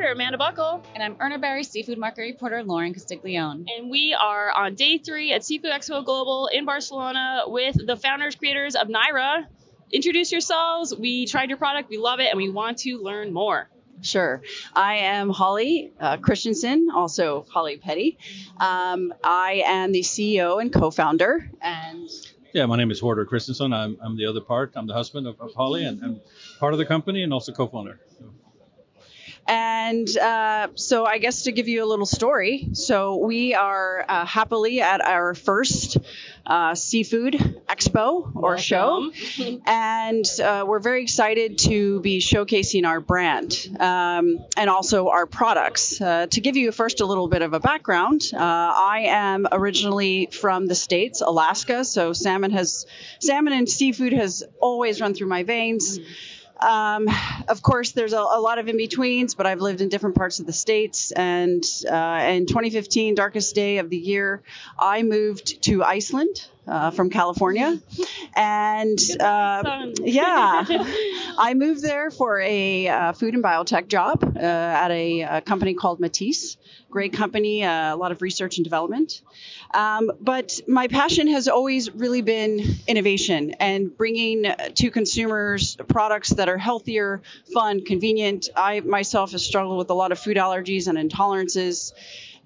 News Managing Amanda Buckle, And I'm Urner Barry seafood market reporter Lorin Castiglione. and we are on day three at Seafood Expo Global in Barcelona with the founders, creators of Naera. Introduce yourselves. We tried your product, we love it, and we want to learn more. Sure. I am Holly uh, Kristinsson, also Holly Petty. Um, I am the CEO and co-founder, and Yeah, my name is Hordur Kristinsson. I'm, I'm the other part. I'm the husband of, of Holly and, and part of the company and also co-founder. So, and uh, so I guess to give you a little story, so we are uh, happily at our first uh, seafood expo or show, and uh, we're very excited to be showcasing our brand um, and also our products. Uh, to give you first a little bit of a background, uh, I am originally from the states, Alaska, so salmon has salmon and seafood has always run through my veins. Um, of course, there's a, a lot of in betweens, but I've lived in different parts of the states. And uh, in 2015, darkest day of the year, I moved to Iceland uh, from California, and uh, yeah, I moved there for a uh, food and biotech job uh, at a, uh company called Matís. Great company, uh, a lot of research and development. Um, but my passion has always really been innovation and bringing to consumers products that are healthier, fun, convenient. I myself have struggled with a lot of food allergies and intolerances,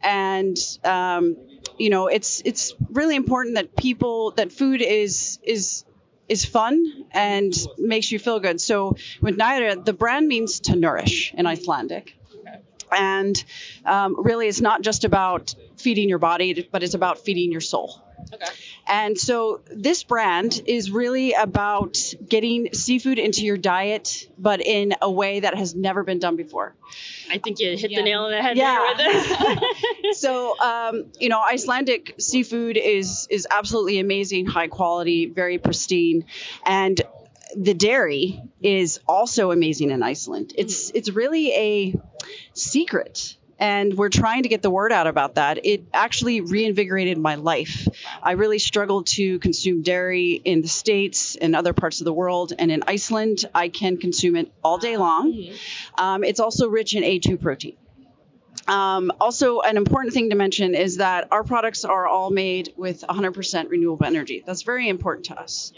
and um, you know, it's it's really important that people that food is is is fun and makes you feel good. So with Naera, the brand means to nourish in Icelandic. And um, really, it's not just about feeding your body, but it's about feeding your soul. Okay. And so this brand is really about getting seafood into your diet, but in a way that has never been done before. I think you hit Yeah. the nail on the head Yeah. there with this. So, um, you know, Icelandic seafood is is absolutely amazing, high quality, very pristine, and the dairy is also amazing in Iceland. It's it's really a secret. And we're trying to get the word out about that. It actually reinvigorated my life. I really struggled to consume dairy in the States and other parts of the world. And in Iceland, I can consume it all day long. Um, it's also rich in A2 protein. Um, also, an important thing to mention is that our products are all made with 100% renewable energy. That's very important to us.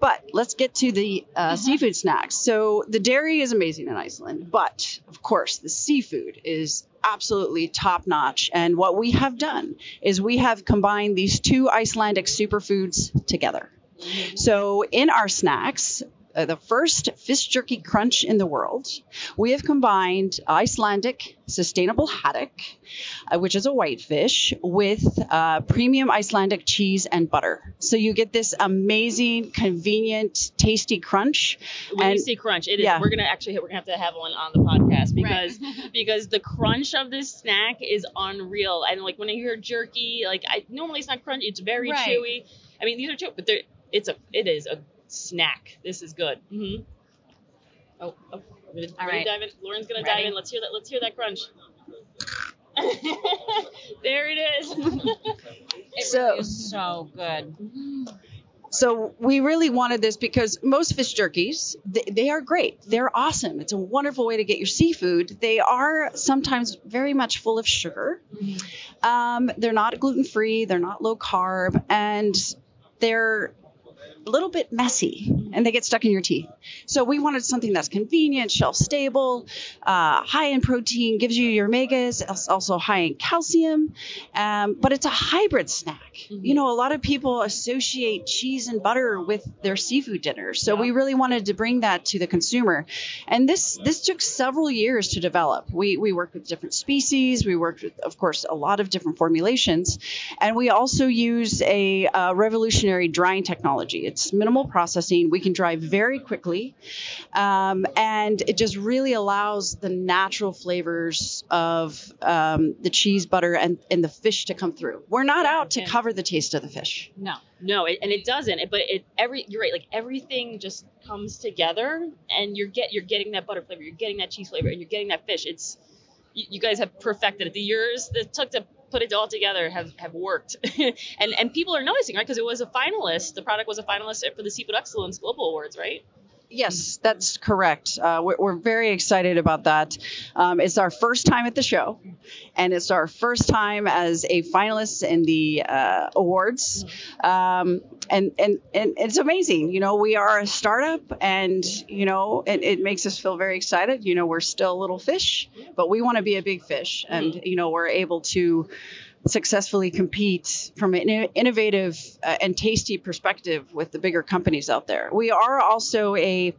But let's get to the uh, seafood snacks. So, the dairy is amazing in Iceland, but of course, the seafood is absolutely top notch. And what we have done is we have combined these two Icelandic superfoods together. So, in our snacks, uh, the first fish jerky crunch in the world, we have combined Icelandic sustainable haddock, uh, which is a whitefish, with uh, premium Icelandic cheese and butter. So you get this amazing, convenient, tasty crunch. when you And- see crunch, it is. yeah. We're gonna actually we're gonna have to have one on the podcast because because the crunch of this snack is unreal. And like when I hear jerky, like I normally it's not crunchy, it's very Right. chewy. I mean these are chewy, but they're it's a it is a snack. This is good. Mm-hmm. Oh, oh ready, All ready right. to dive in? Lorin's gonna Ready. dive in. Let's hear that. Let's hear that crunch. there it is. It So- really is so good. So we really wanted this because most fish jerkies, they, they are great. They're awesome. It's a wonderful way to get your seafood. They are sometimes very much full of sugar. Um, they're not gluten free. They're not low carb, and they're a little bit messy and they get stuck in your teeth. So we wanted something that's convenient, shelf stable, uh, high in protein, gives you your omegas, also high in calcium, um, but it's a hybrid snack. You know, a lot of people associate cheese and butter with their seafood dinners. So we really wanted to bring that to the consumer. And this this took several years to develop. We we worked with different species. We worked with, of course, a lot of different formulations, and we also use a uh, revolutionary drying technology. It's minimal processing. We can dry very quickly, um, and it just really allows the natural flavors of um, the cheese, butter, and, and the fish to come through. We're not out to cover the taste of the fish. No. No, it, and it doesn't. But it every you're right. Like everything just comes together, and you're get you're getting that butter flavor, you're getting that cheese flavor, and you're getting that fish. It's you, you guys have perfected it. The years that took to put it all together have, have worked. and and people are noticing, right? Because it was a finalist. The product was a finalist for the Seafood Excellence Global Awards, right? Yes, that's correct. Uh, we're, we're very excited about that. Um, it's our first time at the show, and it's our first time as a finalist in the uh, awards. Um, and, and, and it's amazing. You know, we are a startup, and, you know, it, it makes us feel very excited. You know, we're still a little fish, but we want to be a big fish. And, you know, we're able to successfully compete from an innovative uh, and tasty perspective with the bigger companies out there. We are also a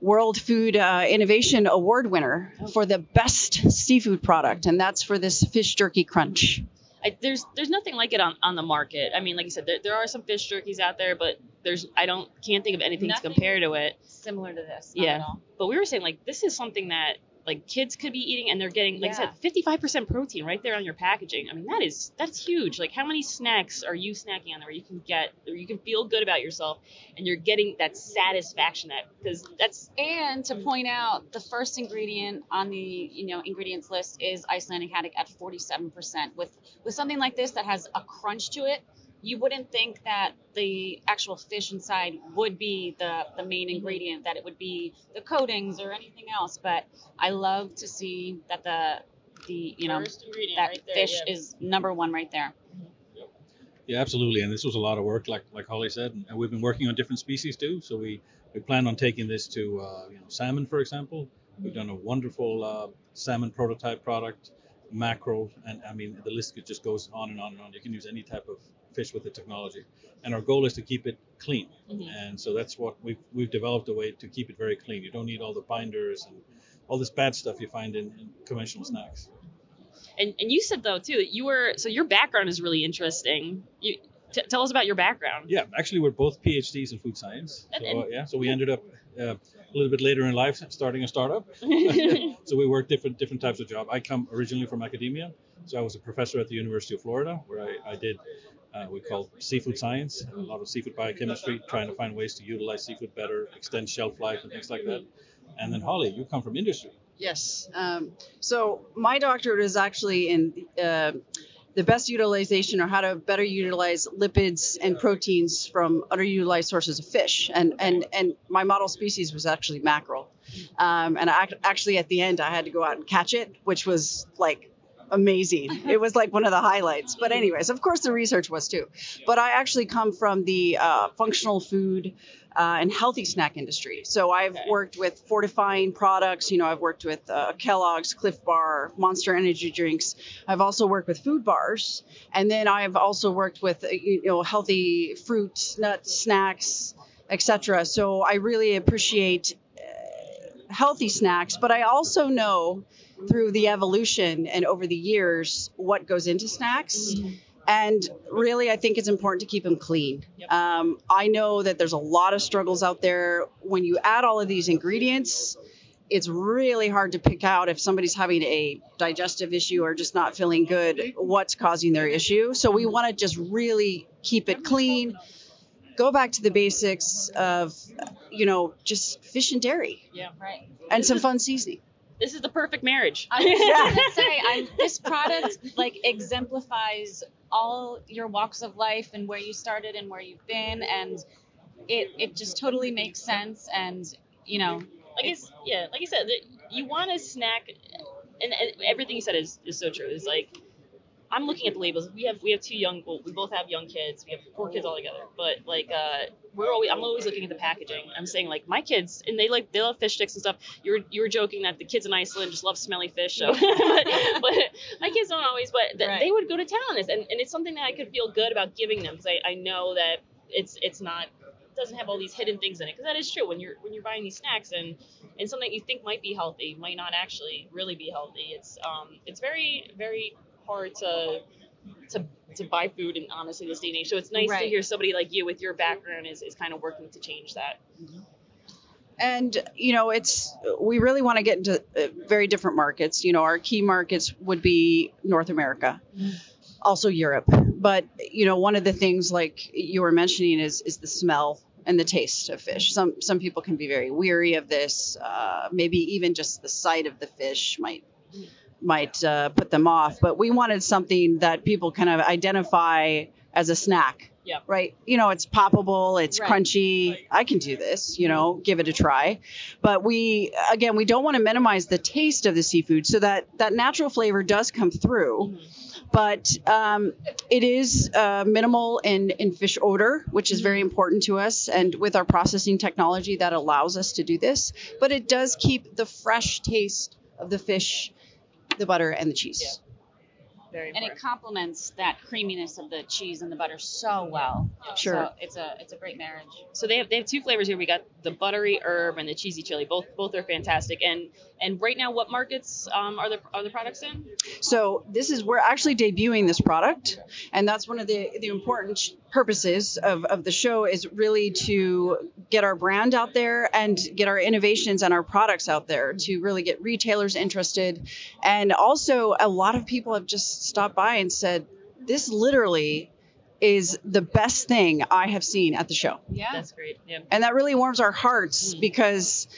World Food uh, Innovation Award winner for the best seafood product, and that's for this fish jerky crunch. I, there's there's nothing like it on, on the market. I mean, like you said, there, there are some fish jerkies out there, but there's I don't can't think of anything Nothing. to compare to it. Similar to this. not Yeah. at all. But we were saying like this is something that like kids could be eating and they're getting like Yeah. I said 55% protein right there on your packaging. I mean that is that's huge. Like how many snacks are you snacking on there where you can get or you can feel good about yourself and you're getting that satisfaction that because that's And to mm. point out, the first ingredient on the you know ingredients list is Icelandic haddock at 47%. With with something like this that has a crunch to it, you wouldn't think that the actual fish inside would be the the main ingredient. That it would be the coatings or anything else. But I love to see that the the you know that right there, fish yeah. is number one right there. Yeah, absolutely. And this was a lot of work, like like Holly said, and we've been working on different species too. So we, we plan on taking this to uh, you know salmon, for example. We've done a wonderful uh, salmon prototype product, mackerel, and I mean the list just goes on and on and on. You can use any type of fish with the technology, and our goal is to keep it clean. Mhm. And so that's what we've we've developed a way to keep it very clean. You don't need all the binders and all this bad stuff you find in, in conventional snacks. And and you said though too that you were so your background is really interesting. You t- tell us about your background. Yeah, actually, we're both PhDs in food science. So, and- uh, yeah, so we ended up uh, a little bit later in life starting a startup. so we worked different different types of job. I come originally from academia, so I was a professor at the University of Florida, where I, I did uh, we call seafood science, a lot of seafood biochemistry, trying to find ways to utilize seafood better, extend shelf life, and things like that. And then Holly, you come from industry. Yes. Um, so my doctorate is actually in uh, the best utilization or how to better utilize lipids and proteins from underutilized sources of fish. And and and my model species was actually mackerel. Um, and I, actually at the end I had to go out and catch it, which was like amazing. It was like one of the highlights. But anyways, of course the research was too. But I actually come from the uh, functional food uh, and healthy snack industry. So I've worked with fortifying products. You know, I've worked with uh, Kellogg's, Clif Bar, Monster Energy drinks. I've also worked with food bars, and then I've also worked with uh, you know healthy fruit, nuts, snacks, etc. So I really appreciate healthy snacks, but I also know through the evolution and over the years what goes into snacks. And really, I think it's important to keep them clean. Yep. Um, I know that there's a lot of struggles out there. When you add all of these ingredients, it's really hard to pick out if somebody's having a digestive issue or just not feeling good, what's causing their issue. So we want to just really keep it clean. Go back to the basics of, you know, just fish and dairy Yeah. Right. and some fun seasoning. This is the perfect marriage. I was gonna say, I'm, this product like exemplifies all your walks of life and where you started and where you've been, and it it just totally makes sense. And you know, like it's yeah, like you said, that you want a snack, and, and everything you said is, is so true. It's like I'm looking at the labels. We have we have two young. Well, we both have young kids. We have four kids all together. But like uh, we're always I'm always looking at the packaging. I'm saying like my kids and they like they love fish sticks and stuff. You were you were joking that the kids in Iceland just love smelly fish. So, but, but my kids don't always. But th- Right. they would go to town on this, and, and it's something that I could feel good about giving them because I, I know that it's it's not doesn't have all these hidden things in it because that is true when you're when you're buying these snacks and and something you think might be healthy might not actually really be healthy it's um it's very very hard to to to buy food in honestly this day and age so it's nice to hear somebody like you with your background is, is kind of working to change that And you know, it's we really want to get into uh, very different markets. You know, our key markets would be North America, also Europe. But you know, one of the things like you were mentioning is is the smell and the taste of fish. Some some people can be very weary of this. Uh, maybe even just the sight of the fish might might uh, put them off. But we wanted something that people kind of identify as a snack. Yeah. Right. You know, it's poppable, it's Right. crunchy. I can do this, you know, give it a try. But we, again, we don't want to minimize the taste of the seafood so that that natural flavor does come through. But um, it is uh, minimal in, in fish odor, which is very important to us. And with our processing technology, that allows us to do this. But it does keep the fresh taste of the fish, the butter, and the cheese. Yeah. Very and it complements that creaminess of the cheese and the butter so well. Sure. So it's a it's a great marriage. So they have they have two flavors here. We got the buttery herb and the cheesy chili. Both both are fantastic. And and right now, what markets um, are the are the products in? So this is we're actually debuting this product, and that's one of the the important ch- purposes of, of the show is really to get our brand out there and get our innovations and our products out there to really get retailers interested, and also a lot of people have just stopped by and said this literally is the best thing I have seen at the show. Yeah. That's great. Yeah. And that really warms our hearts because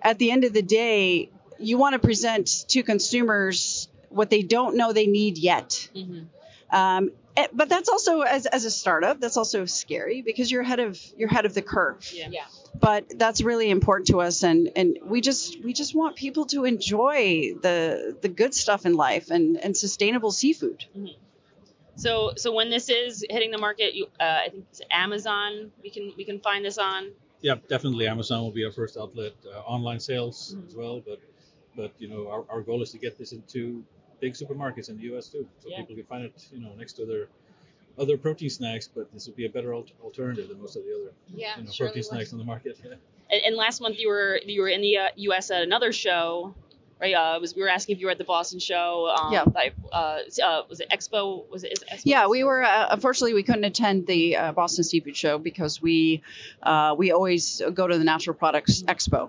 at the end of the day, you want to present to consumers what they don't know they need yet. Mhm. Um, but that's also as, as a startup, that's also scary because you're ahead of you're ahead of the curve. Yeah. yeah. But that's really important to us, and and we just we just want people to enjoy the the good stuff in life and and sustainable seafood. So so when this is hitting the market, you, uh, I think it's Amazon. We can we can find this on. Yeah, definitely Amazon will be our first outlet. Uh, online sales as well, but but you know our, our goal is to get this into big supermarkets in the U.S. too, so Yeah. people can find it you know next to their other protein snacks. But this would be a better al- alternative than most of the other Yeah. you know, protein will. snacks on the market. Yeah. And, and last month you were you were in the uh, U.S. at another show. Right, uh, was we were asking if you were at the Boston show. Um, Yeah. by, uh, uh, was it Expo? Was it? Is it Expo? Yeah, we were. Uh, unfortunately, we couldn't attend the uh, Boston Seafood Show because we uh, we always go to the Natural Products Expo.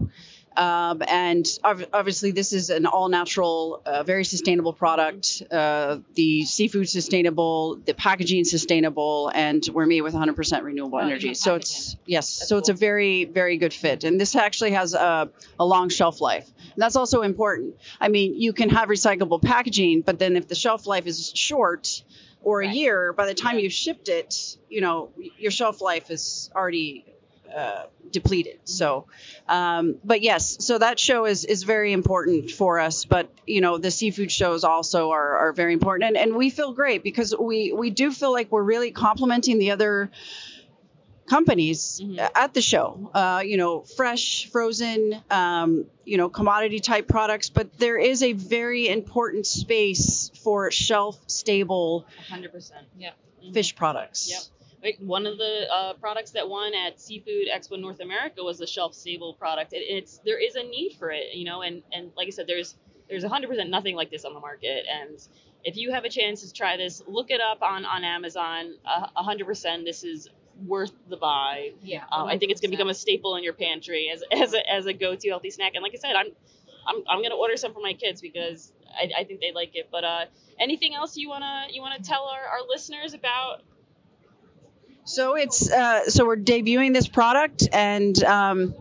Um, and ob- obviously, this is an all natural, uh, very sustainable product. Uh, the seafood sustainable, the packaging sustainable, and we're made with 100% renewable Oh, energy. So it's yes, That's so it's a very very good fit. And this actually has a, a long shelf life. And that's also important. I mean, you can have recyclable packaging, but then if the shelf life is short or a Right. year, by the time you've shipped it, you know, your shelf life is already uh, depleted. So, um, but yes, so that show is is very important for us. But you know, the seafood shows also are, are very important, and and we feel great because we we do feel like we're really complementing the other companies Mhm. at the show. Uh, you know, fresh, frozen, um, you know, commodity type products. But there is a very important space for shelf stable 100. percent Yeah. fish products. Yep. Like one of the uh, products that won at Seafood Expo North America was the shelf stable product. It, it's there is a need for it, you know, and and like I said, there's there's 100% nothing like this on the market, and if you have a chance to try this, look it up on on Amazon. Uh, 100% this is worth the buy. Yeah. Um, I think it's gonna become a staple in your pantry as as a, as a go-to healthy snack. And like I said, I'm I'm, I'm gonna order some for my kids because I, I think they like it. But uh, anything else you wanna you wanna tell our, our listeners about So it's uh, so we're debuting this product, and um,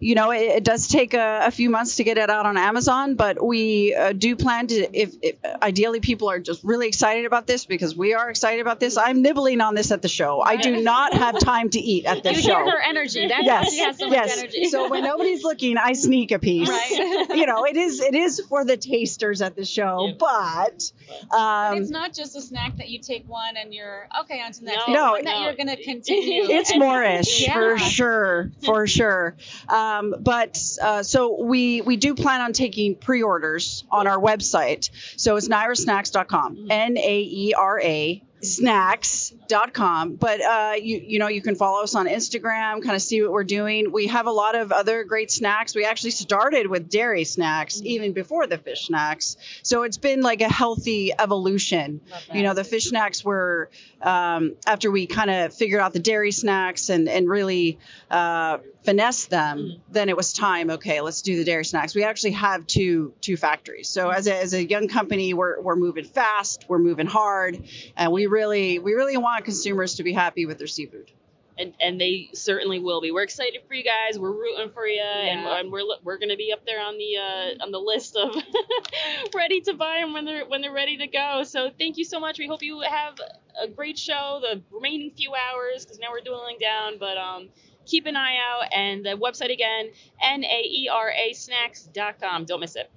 you know it, it does take a, a few months to get it out on Amazon, but we uh, do plan to. If, if ideally people are just really excited about this because we are excited about this, I'm nibbling on this at the show. I do not have time to eat at You this hear show. her energy. That's why Yes, she has so yes. much energy. So when nobody's looking, I sneak a piece. Right. You know, it is it is for the tasters at the show, Yeah. but But um, it's not just a snack that you take one and you're okay on to the next. No, No. that no. you're gonna continue. it's and- more-ish Yeah. for sure for sure um, but uh, so we we do plan on taking pre-orders on our website. So it's naerasnacks.com n-a-e-r-a snacks.com but uh, you you know you can follow us on instagram kind of see what we're doing. We have a lot of other great snacks. We actually started with dairy snacks even before the fish snacks. So it's been like a healthy evolution. You know the fish snacks were um, after we kind of figured out the dairy snacks and and really uh, finesse them then it was time okay let's do the dairy snacks we actually have two two factories so as a, as a young company we're, we're moving fast we're moving hard and we really we really want consumers to be happy with their seafood and and they certainly will be. We're excited for you guys. We're rooting for you, and, Yeah. and we're we're gonna be up there on the uh, on the list of ready to buy them when they're when they're ready to go. So thank you so much. We hope you have a great show the remaining few hours because now we're dwindling down. But um, keep an eye out and the website again n a e r a snacks.com. Don't miss it.